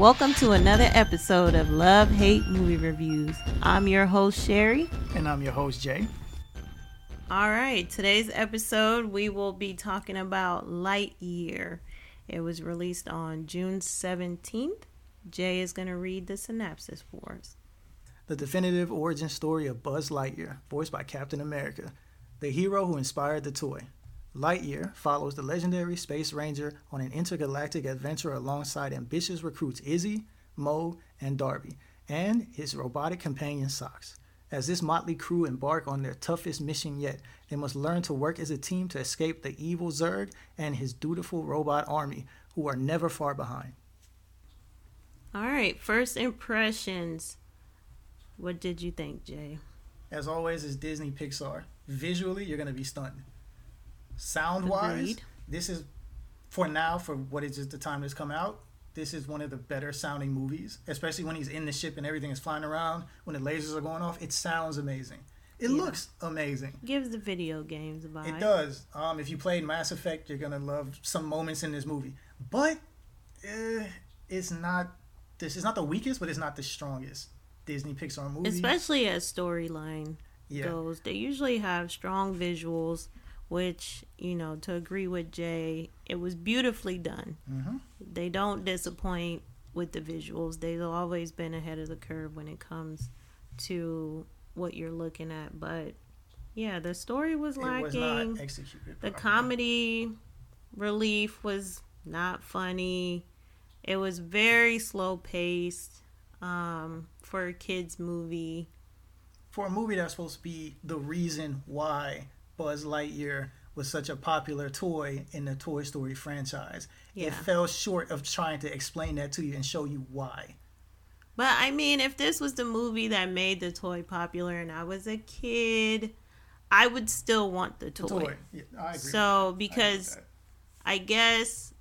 Welcome to another episode of Love Hate Movie Reviews. I'm your host, Sherry. And I'm your host, Jay. All right, today's episode we will be talking about Lightyear. It was released on June 17th. Jay is going to read the synopsis for us. The definitive origin story of Buzz Lightyear, voiced by Captain America, the hero who inspired the toy. Lightyear follows the legendary Space Ranger on an intergalactic adventure alongside ambitious recruits Izzy, Mo, and Darby, and his robotic companion Socks. As this motley crew embark on their toughest mission yet, they must learn to work as a team to escape the evil Zurg and his dutiful robot army, who are never far behind. All right, first impressions. What did you think, Jay? As always, it's Disney Pixar. Visually, you're going to be stunned. Sound wise, this is for now for what is just the time that's come out. This is one of the better sounding movies, especially when he's in the ship and everything is flying around. When the lasers are going off, it sounds amazing. It yeah. looks amazing. Gives the video games a vibe. It does. Um, if you played Mass Effect, you're gonna love some moments in this movie. But uh, it's not. This is not the weakest, but it's not the strongest Disney Pixar movie. Especially as storyline yeah. goes, they usually have strong visuals which you know to agree with jay it was beautifully done. Mm-hmm. they don't disappoint with the visuals. They've always been ahead of the curve when it comes to what you're looking at but yeah the story was lacking. was the comedy relief was not funny. It was very slow paced um, for a kids movie. For a movie that's supposed to be the reason why Buzz Lightyear was such a popular toy in the Toy Story franchise. Yeah. It fell short of trying to explain that to you and show you why. But I mean, if this was the movie that made the toy popular and I was a kid, I would still want the toy. The toy. Yeah, I agree. So because I, I, guess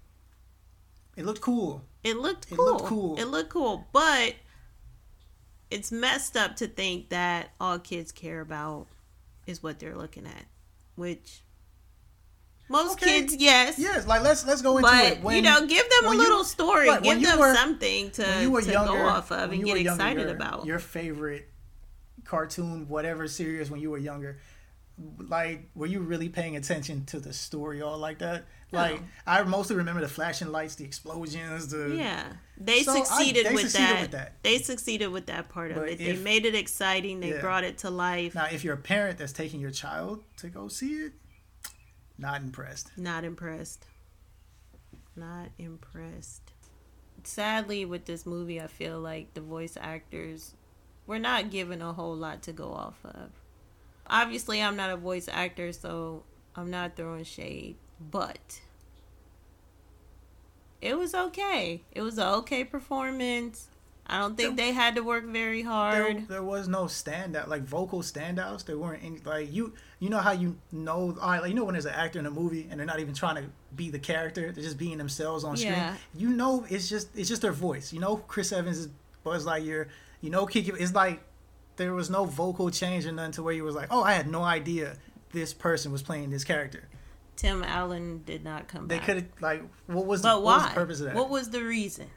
it looked cool. It looked cool. It looked cool. It looked cool, but it's messed up to think that all kids care about is what they're looking at which most okay. kids, yes, yes. Like let's let's go into but, it. When, you know, give them a little you, story, right, give them were, something to, to younger, go off of and get excited about. Your favorite cartoon, whatever series when you were younger, like were you really paying attention to the story all like that? Like I mostly remember the flashing lights, the explosions, the yeah. They so succeeded, I, they with, succeeded that. with, that. They succeeded with that part but of it. If, they made it exciting. They yeah. brought it to life. Now, if you're a parent that's taking your child to go see it, not impressed. Not impressed. Not impressed. Sadly, with this movie, I feel like the voice actors were not given a whole lot to go off of. Obviously, I'm not a voice actor, so I'm not throwing shade but it was okay. It was an okay performance. I don't think there, they had to work very hard. There, there, was no standout, like vocal standouts. There weren't any, like you. You know how you know, all right, like you know when there's an actor in a movie and they're not even trying to be the character; they're just being themselves on screen. Yeah. You know, it's just it's just their voice. You know, Chris Evans is Buzz Lightyear. You know, Keke. It's like there was no vocal change or nothing to where you was like, oh, I had no idea this person was playing this character. Tim Allen did not come they back. They could have like what was but the, why? Was the purpose of that? What was the reason?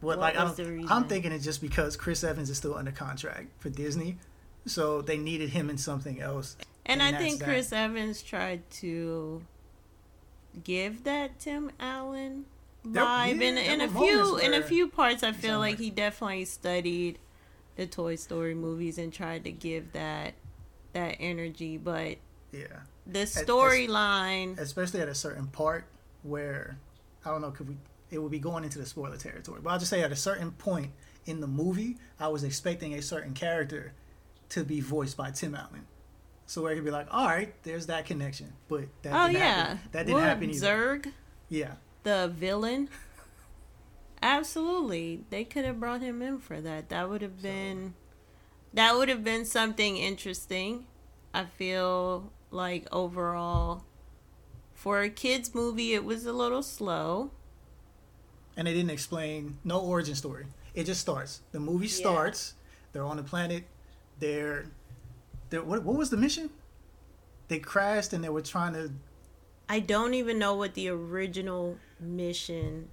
What, what like I'm, I'm thinking it's just because Chris Evans is still under contract for Disney, so they needed him in something else. And, and I think Chris that. Evans tried to give that Tim Allen vibe yeah, in, in a few in a few parts. I feel like he definitely studied the Toy Story movies and tried to give that that energy, but yeah the storyline, especially at a certain part where I don't know, could we? It would be going into the spoiler territory, but I'll just say at a certain point in the movie, I was expecting a certain character to be voiced by Tim Allen. So where it could be like, all right, there's that connection, but that oh didn't yeah, happen. that didn't happen either. Zurg, yeah, the villain. Absolutely, they could have brought him in for that. That would have been, so. that would have been something interesting. I feel like overall for a kids movie it was a little slow and they didn't explain no origin story it just starts the movie yeah. starts they're on the planet they're, they're what, what was the mission they crashed and they were trying to i don't even know what the original mission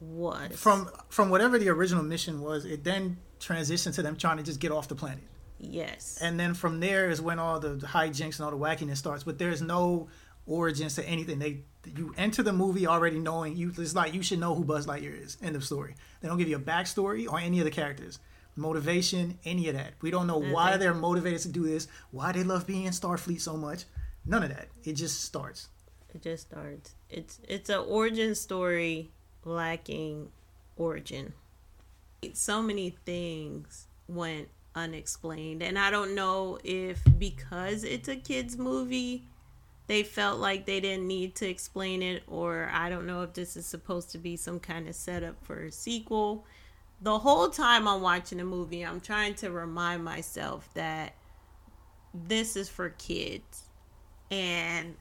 was from from whatever the original mission was. It then transitioned to them trying to just get off the planet. Yes. And then from there is when all the hijinks and all the wackiness starts. But there's no origins to anything. They you enter the movie already knowing you. It's like you should know who Buzz Lightyear is. End of story. They don't give you a backstory or any of the characters, motivation, any of that. We don't know why they're motivated to do this. Why they love being in Starfleet so much. None of that. It just starts. It just starts. It's it's an origin story lacking origin. So many things went unexplained, and I don't know if because it's a kids movie they felt like they didn't need to explain it, or I don't know if this is supposed to be some kind of setup for a sequel. The whole time I'm watching the movie, I'm trying to remind myself that this is for kids and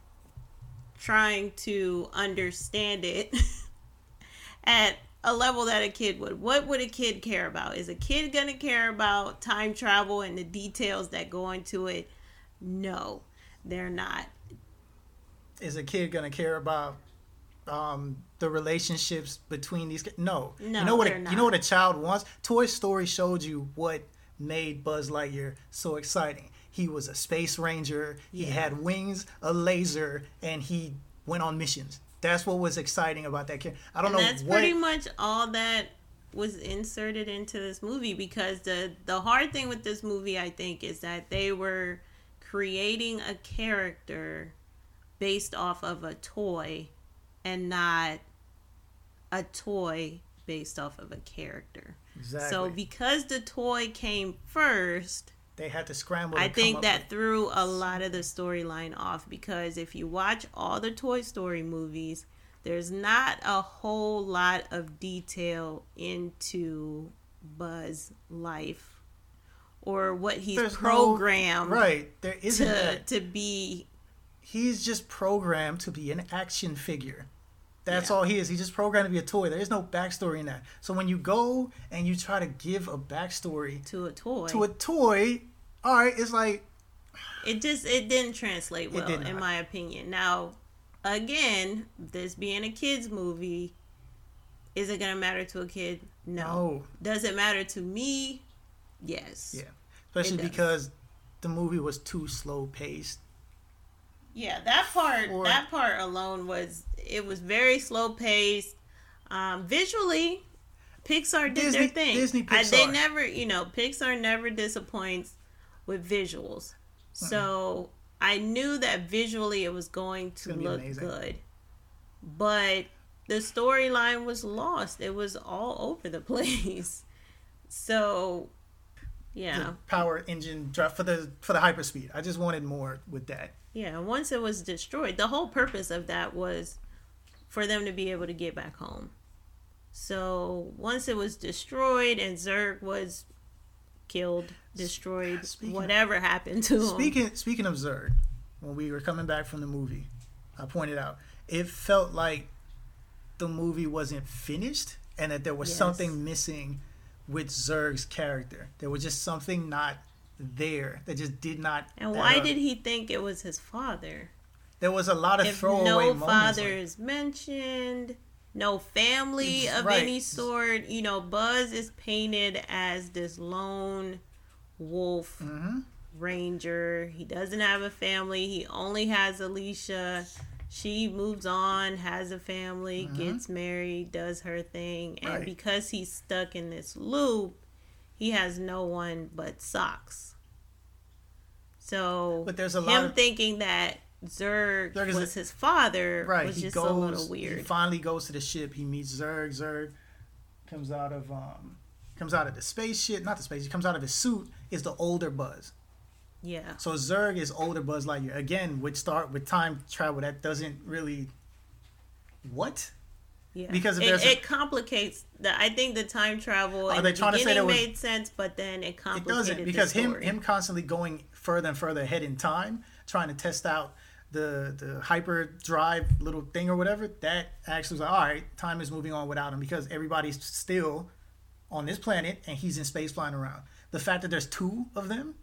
trying to understand it at a level that a kid would. What would a kid care about? Is a kid going to care about time travel and the details that go into it? No, they're not is a kid gonna care about um, the relationships between these? No, no you know what? A, you know what a child wants. Toy Story showed you what made Buzz Lightyear so exciting. He was a space ranger. He had wings, a laser, and he went on missions. That's what was exciting about that kid. I don't and know. That's what... pretty much all that was inserted into this movie because the the hard thing with this movie, I think, is that they were creating a character based off of a toy and not a toy based off of a character. Exactly. So because the toy came first, they had to scramble. I think that with... threw a lot of the storyline off because if you watch all the Toy Story movies, there's not a whole lot of detail into Buzz life or what he's there's programmed no, right there isn't to, that. to be he's just programmed to be an action figure. That's yeah. all he is. He's just programmed to be a toy. There is no backstory in that. So when you go and you try to give a backstory to a toy, to a toy, all right, it's like it just it didn't translate well, did in my opinion. Now, again, this being a kids movie, is it gonna matter to a kid? No. no. Does it matter to me? Yes. Yeah, especially because the movie was too slow paced yeah, that part or, that part alone was it was very slow paced. Um, visually, Pixar did Disney, their thing. Disney Pixar. I, they never, you know, Pixar never disappoints with visuals. Mm-hmm. So I knew that visually it was going to look good, but the storyline was lost. It was all over the place. So, yeah, the power engine drive for the for the hyperspeed. I just wanted more with that. Yeah, once it was destroyed, the whole purpose of that was for them to be able to get back home. So once it was destroyed and Zurg was killed, destroyed, speaking whatever happened to speaking, him. Speaking speaking of Zurg, when we were coming back from the movie, I pointed out it felt like the movie wasn't finished and that there was yes. something missing with Zurg's character. There was just something not there that just did not. And why did he think it was his father? There was a lot of if throwaway no moments. No father is like, mentioned. No family of right. any sort. You know, Buzz is painted as this lone wolf mm-hmm. ranger. He doesn't have a family. He only has Alicia. She moves on, has a family, mm-hmm. gets married, does her thing, and right. because he's stuck in this loop, he has no one but socks. So, but there's a lot him of, thinking that Zurg, Zurg was a, his father right, was just goes, a little weird. He finally goes to the ship. He meets Zurg. Zurg comes out of um comes out of the spaceship, not the space. He comes out of his suit. Is the older Buzz. Yeah. So Zurg is older Buzz Lightyear. Again, with start with time travel, that doesn't really. What? Yeah. Because it, it complicates the. I think the time travel. Are they trying to say that was, made sense, but then it complicated. It doesn't because him him constantly going further and further ahead in time, trying to test out the the hyper drive little thing or whatever. That actually was like, all right, time is moving on without him because everybody's still on this planet and he's in space flying around. The fact that there's two of them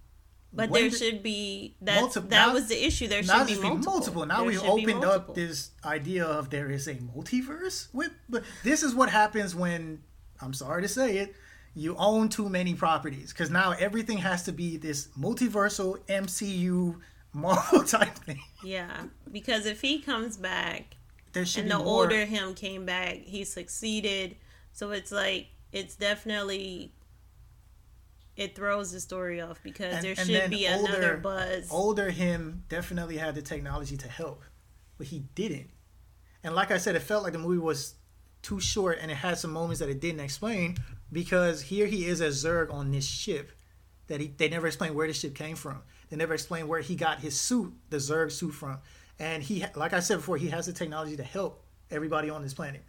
But there should be that. Multi- that now, was the issue. There should be multiple. multiple. Now we opened up this idea of there is a multiverse. With, but this is what happens when I'm sorry to say it, you own too many properties because now everything has to be this multiversal MCU Marvel type thing. Yeah, because if he comes back, there and the more... older him came back, he succeeded. So it's like it's definitely it throws the story off because and, there should be older, another buzz. Older him definitely had the technology to help, but he didn't. And like I said, it felt like the movie was too short and it had some moments that it didn't explain because here he is as Zurg on this ship that he they never explained where the ship came from. They never explained where he got his suit, the Zurg suit from. And he like I said before, he has the technology to help everybody on this planet.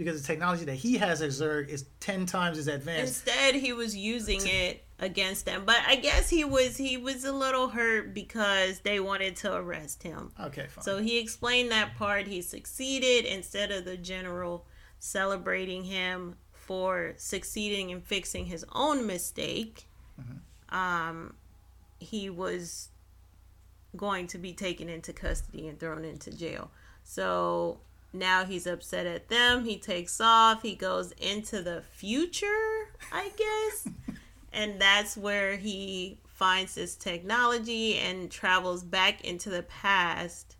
Because the technology that he has at Zurg is ten times as advanced. Instead, he was using it against them. But I guess he was he was a little hurt because they wanted to arrest him. Okay, fine. So he explained that part. He succeeded instead of the general celebrating him for succeeding in fixing his own mistake. Mm-hmm. Um, he was going to be taken into custody and thrown into jail. So now he's upset at them. He takes off. He goes into the future, I guess. and that's where he finds this technology and travels back into the past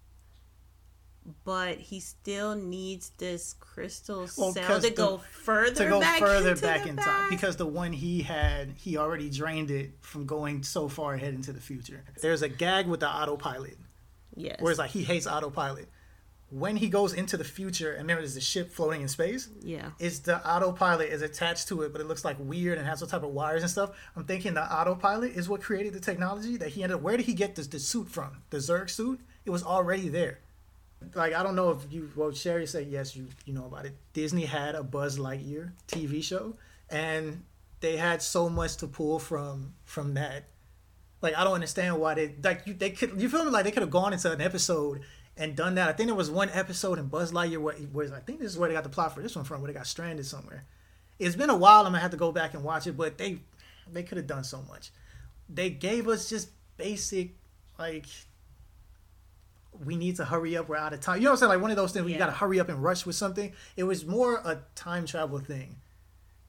but he still needs this crystal well, cell to the, go further to go back further back in time because the one he had he already drained it from going so far ahead into the future there's a gag with the autopilot yes where it's like he hates autopilot when he goes into the future and there's a ship floating in space yeah. is the autopilot is attached to it but it looks like weird and has all type of wires and stuff. I'm thinking the autopilot is what created the technology that he ended up where did he get this the suit from? The zurg suit? It was already there. Like I don't know if you well Sherry said yes you you know about it. Disney had a Buzz Lightyear TV show and they had so much to pull from from that. Like I don't understand why they like you they could you feel me? Like they could have gone into an episode and done that. I think there was one episode in Buzz Lightyear where, where I think this is where they got the plot for this one from where they got stranded somewhere. It's been a while. I'm gonna have to go back and watch it, but they they could have done so much. They gave us just basic like we need to hurry up. We're out of time. You know what I'm saying? Like one of those things where yeah. you got to hurry up and rush with something. It was more a time travel thing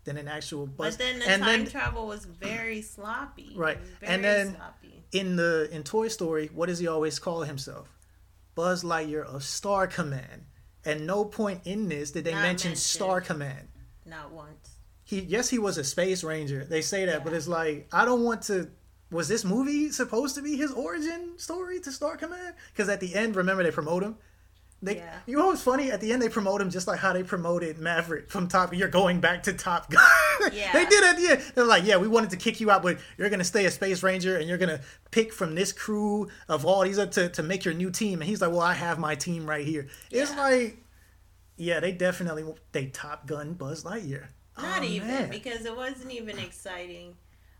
than an actual bus. But then the and time then, travel was very sloppy. Right. Very and then sloppy. in the in Toy Story, what does he always call himself? Buzz Lightyear of Star Command. At no point in this did they mention Star Command. Not once. He yes, he was a space ranger. They say that, yeah. but it's like I don't want to was this movie supposed to be his origin story to Star Command? Because at the end, remember they promote him. They, yeah. You know what's funny? At the end, they promote him just like how they promoted Maverick from Top. You're going back to Top Gun. yeah. They did at the end. They're like, yeah, we wanted to kick you out, but you're gonna stay a Space Ranger, and you're gonna pick from this crew of all these to to make your new team. And he's like, well, I have my team right here. Yeah. It's like, yeah, they definitely they Top Gun Buzz Lightyear. Not oh, even man. because it wasn't even exciting.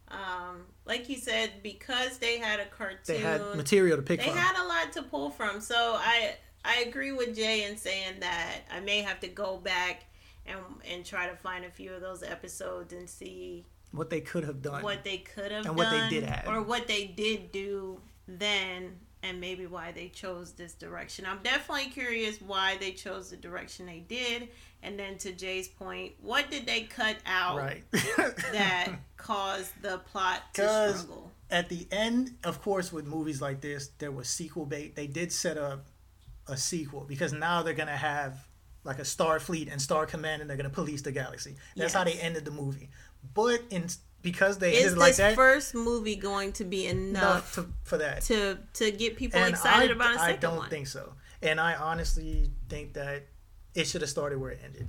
Um, like you said, because they had a cartoon, they had material to pick they from. had a lot to pull from. So I I agree with Jay in saying that I may have to go back and and try to find a few of those episodes and see what they could have done, what they could have and done, what they did have, or what they did do then, and maybe why they chose this direction. I'm definitely curious why they chose the direction they did, and then to Jay's point, what did they cut out right. that caused the plot to struggle? At the end, of course, with movies like this, there was sequel bait. They did set up a sequel because now they're gonna have like a Star Fleet and Star Command, and they're gonna police the galaxy. That's yes. how they ended the movie. But in because they is ended like that, first movie going to be enough, enough to, for that to to get people and excited I, about a second I don't one. think so, and I honestly think that it should have started where it ended.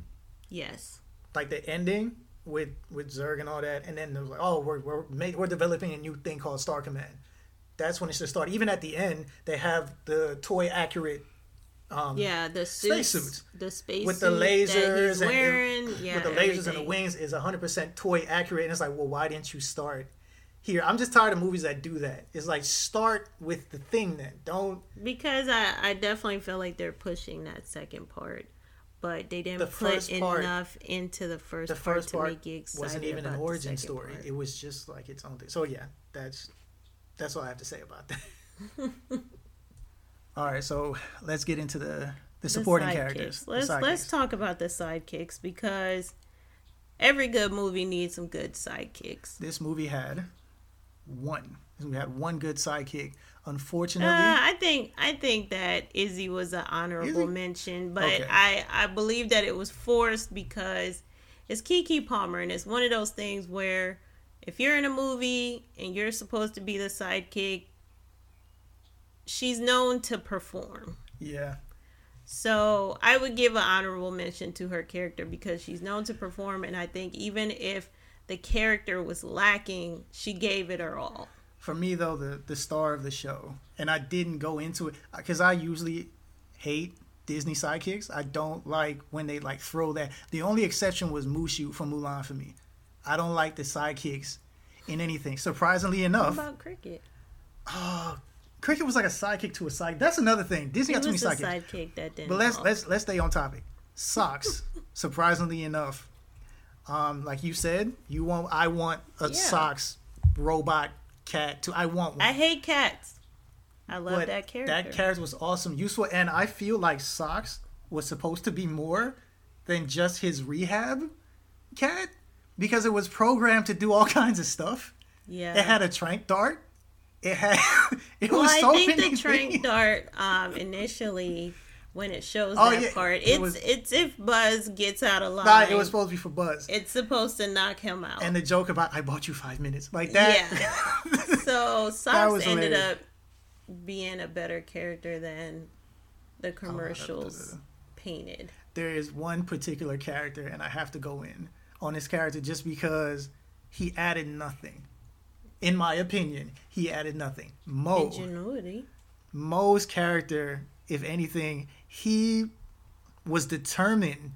Yes. Like the ending with with Zurg and all that, and then was like, oh, we're we're made, we're developing a new thing called Star Command. That's when it should start. Even at the end, they have the toy accurate. Um, yeah, the suits, the space with the lasers and, wearing, and yeah, with the lasers everything. and the wings is 100% toy accurate. And it's like, well, why didn't you start here? I'm just tired of movies that do that. It's like start with the thing then. Don't because I I definitely feel like they're pushing that second part but they didn't the put part, enough into the first, the first part to make you excited. Wasn't even an origin story. Part. It was just like its own thing. So yeah, that's That's all I have to say about that. all right, so let's get into the the supporting the characters. Let's let's talk about the sidekicks because every good movie needs some good sidekicks. This movie had one. We had one good sidekick. Unfortunately, uh, I think I think that Izzy was an honorable Izzy? mention, but okay. I I believe that it was forced because it's Keke Palmer, and it's one of those things where if you're in a movie and you're supposed to be the sidekick, she's known to perform. Yeah. So I would give an honorable mention to her character because she's known to perform, and I think even if the character was lacking, she gave it her all. For me, though, the the star of the show, and I didn't go into it because I usually hate Disney sidekicks. I don't like when they like throw that. The only exception was Mushu from Mulan for me. I don't like the sidekicks in anything. Surprisingly enough. What about Cricket? Oh, Cricket was like a sidekick to a side. That's another thing. Disney got too many sidekicks. sidekick that didn't. But let's let's let's stay on topic. Socks. surprisingly enough, um, like you said, you want I want a yeah. socks robot cat. To I want one. I hate cats. I love but that character. That character was awesome, useful, and I feel like socks was supposed to be more than just his rehab cat because it was programmed to do all kinds of stuff. Yeah. It had a trank dart. It had it well, was so I think the trank dart um, initially when it shows oh, that yeah, part, it's it was, it's if Buzz gets out of line. Nah, it was supposed to be for Buzz. It's supposed to knock him out. And the joke about I bought you five minutes like that. Yeah. so Socks ended hilarious. up being a better character than the oh, commercials oh, painted. There is one particular character, and I have to go in on this character just because he added nothing. In my opinion, he added nothing. Mo. Ingenuity. Mo's character, if anything, he was determined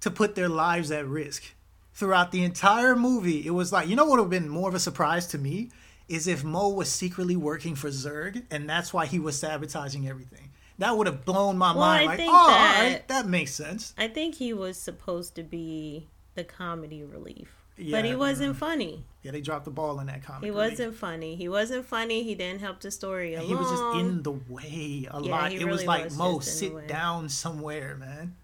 to put their lives at risk. Throughout the entire movie, it was like, you know what would have been more of a surprise to me? Is if Mo was secretly working for Zurg and that's why he was sabotaging everything. That would have blown my well, mind. I like, oh, that, all right, that makes sense. I think he was supposed to be the comedy relief. Yeah, but he wasn't funny. Yeah, they dropped the ball in that comedy. He wasn't funny. He wasn't funny. He didn't help the story along. He was just in the way a yeah, lot. It really was like was Mo, sit down somewhere, man.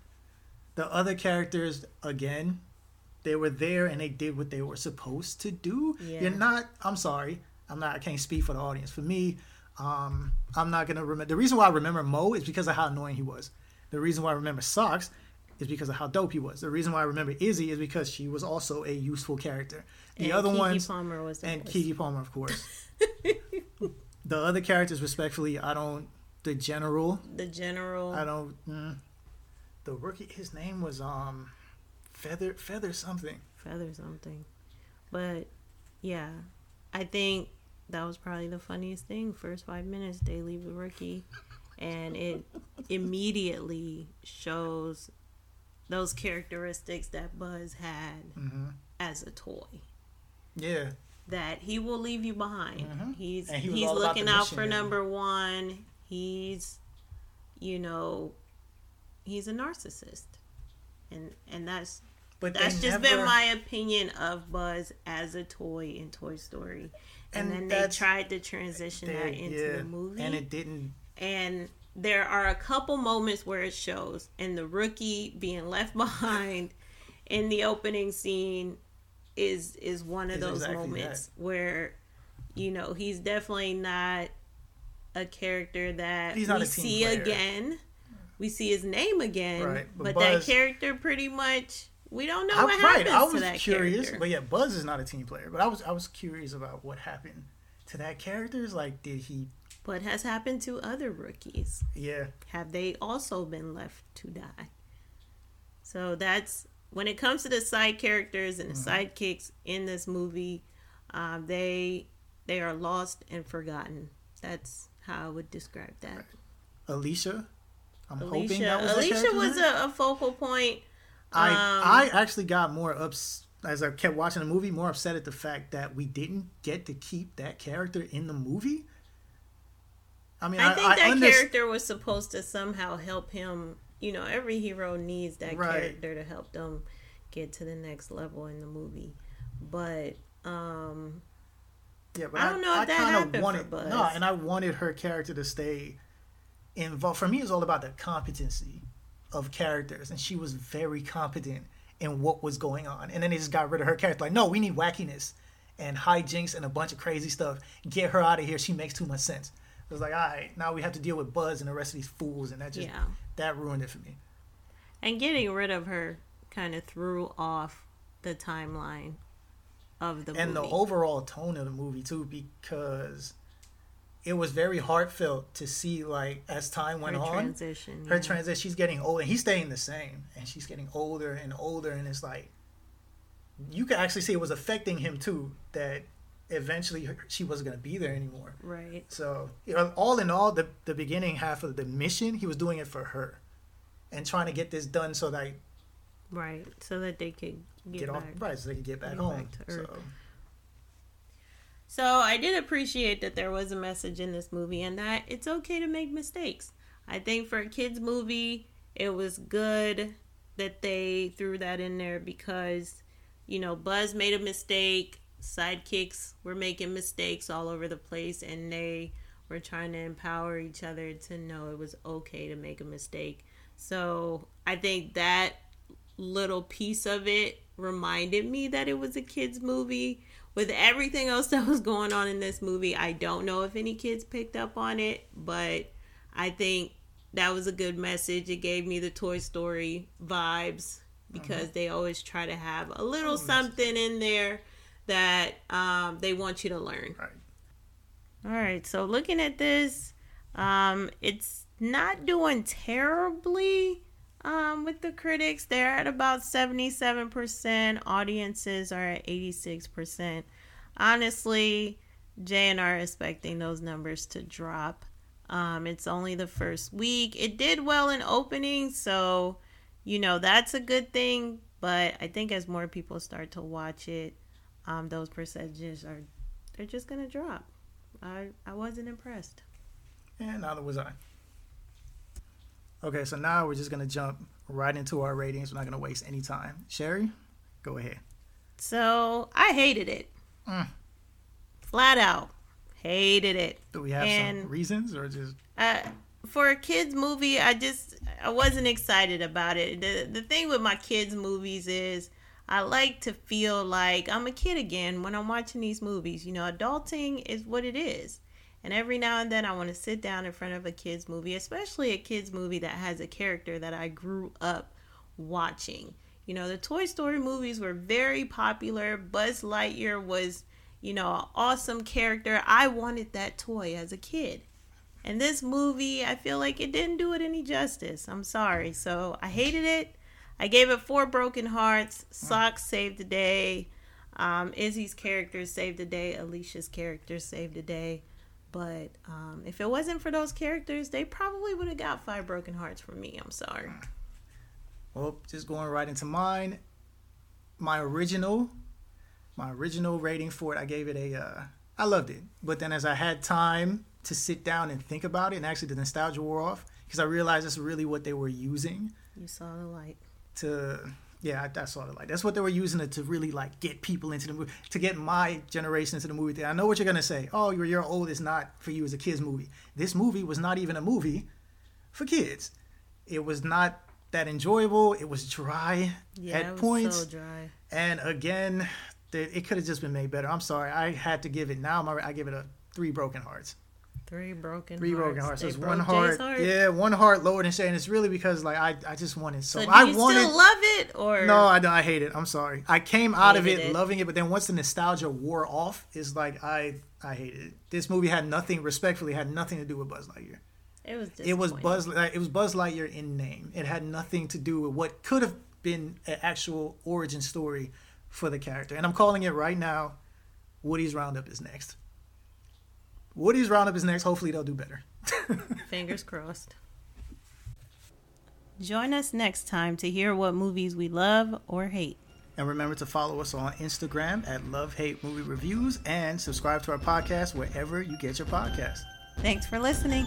The other characters, again, they were there and they did what they were supposed to do. Yeah. You're not. I'm sorry. I'm not. I can't speak for the audience. For me, um, I'm not gonna remember. The reason why I remember Mo is because of how annoying he was. The reason why I remember Socks is because of how dope he was. The reason why I remember Izzy is because she was also a useful character. The and other Keke ones, Palmer was and Keke Palmer, of course. the other characters, respectfully, I don't. The general. The general. I don't. Mm, the rookie. His name was um, Feather Feather something. Feather something, but yeah, I think that was probably the funniest thing. First five minutes, they leave the rookie, and it immediately shows those characteristics that Buzz had mm-hmm. as a toy. Yeah. That he will leave you behind. Mm-hmm. He's he he's looking out for number one. He's you know he's a narcissist. And and that's but that's just never... been my opinion of Buzz as a toy in Toy Story. And, and then they tried to transition they, that into yeah, the movie. And it didn't and there are a couple moments where it shows, and the rookie being left behind in the opening scene is is one of it's those exactly moments that. where you know he's definitely not a character that we see player. again. We see his name again, right, but, but Buzz, that character pretty much we don't know I, what right, happens I was to that curious, character. but yeah, Buzz is not a team player. But I was I was curious about what happened to that character. Is like, did he what has happened to other rookies? Yeah. Have they also been left to die? So that's when it comes to the side characters and the mm-hmm. sidekicks in this movie, um, they they are lost and forgotten. That's how I would describe that. Alicia, I'm Alicia, hoping that was Alicia was a, a, focal point. I um, I actually got more ups as I kept watching the movie, more upset at the fact that we didn't get to keep that character in the movie. I mean, I, I think I that under- character was supposed to somehow help him. You know, every hero needs that right. character to help them get to the next level in the movie. But um Yeah, but I don't know I, if that happened wanted, for Buzz. No, and I wanted her character to stay involved. For me, it's all about the competency of characters, and she was very competent in what was going on. And then they just got rid of her character. Like, no, we need wackiness and hijinks and a bunch of crazy stuff. Get her out of here. She makes too much sense. It was like, all right, now we have to deal with Buzz and the rest of these fools, and that just yeah. that ruined it for me. And getting rid of her kind of threw off the timeline of the and movie. the overall tone of the movie too, because it was very heartfelt to see like as time went her on transition, her yeah. transition she's getting older and he's staying the same and she's getting older and older and it's like you could actually see it was affecting him too that eventually she wasn't going to be there anymore. Right. So you know, all in all the, the beginning half of the mission he was doing it for her and trying to get this done so that right so that they could get, get off right so they could get back get home back so. So I did appreciate that there was a message in this movie and that it's okay to make mistakes. I think for a kids movie, it was good that they threw that in there because you know, Buzz made a mistake, sidekicks were making mistakes all over the place and they were trying to empower each other to know it was okay to make a mistake. So, I think that little piece of it reminded me that it was a kids movie with everything else that was going on in this movie, I don't know if any kids picked up on it, but I think that was a good message. It gave me the Toy Story vibes because uh-huh. they always try to have a little something in there that um, they want you to learn. Right. All right. So looking at this, um, it's not doing terribly um, with the critics, they're at about 77%. Audiences are at 86%. Honestly, Jay and I are expecting those numbers to drop. Um, it's only the first week. It did well in opening, so you know that's a good thing. But I think as more people start to watch it, um, those percentages are they're just gonna drop. I I wasn't impressed. And neither was I. Okay, so now we're just gonna jump right into our ratings. We're not gonna waste any time. Sherry, go ahead. So I hated it. Mm. Flat out, hated it. Do we have and, some reasons, or just? Uh, for a kids movie, I just I wasn't excited about it. The the thing with my kids movies is I like to feel like I'm a kid again when I'm watching these movies. You know, adulting is what it is. And every now and then I want to sit down in front of a kids movie, especially a kids movie that has a character that I grew up watching. You know, the Toy Story movies were very popular. Buzz Lightyear was, you know, an awesome character. I wanted that toy as a kid. And this movie, I feel like it didn't do it any justice. I'm sorry. So I hated it. I gave it four broken hearts. Socks saved the day. Um, Izzy's character saved the day. Alicia's character saved the day. But um, if it wasn't for those characters, they probably would have got five broken hearts from me. I'm sorry. Well, just going right into mine. My original, my original rating for it, I gave it a. Uh, I loved it, but then as I had time to sit down and think about it, and actually the nostalgia wore off because I realized that's really what they were using. You saw the light. To yeah, I, I saw it like that's what they were using it to really like get people into the movie, to get my generation into the movie. Thing. I know what you're gonna say. Oh, you're you're old. It's not for you as a kids movie. This movie was not even a movie for kids. It was not that enjoyable. It was dry yeah, at points. So dry. And again, it could have just been made better. I'm sorry. I had to give it now. I give it a three broken hearts. Three broken Three broken hearts. There's one heart, heart, Yeah, one heart lower than Shane. It's really because like I, I just wanted so. so I wanted. Still love it or no? I I hate it. I'm sorry. I came out of it, it, loving it, but then once the nostalgia wore off, it's like I I hate it. This movie had nothing. Respectfully, had nothing to do with Buzz Lightyear. It was. It was Buzz. It was Buzz Lightyear in name. It had nothing to do with what could have been an actual origin story for the character. And I'm calling it right now. Woody's Roundup is next. Woody's Roundup is next. Hopefully, they'll do better. Fingers crossed. Join us next time to hear what movies we love or hate. And remember to follow us on Instagram at Love Hate Movie Reviews and subscribe to our podcast wherever you get your podcast. Thanks for listening.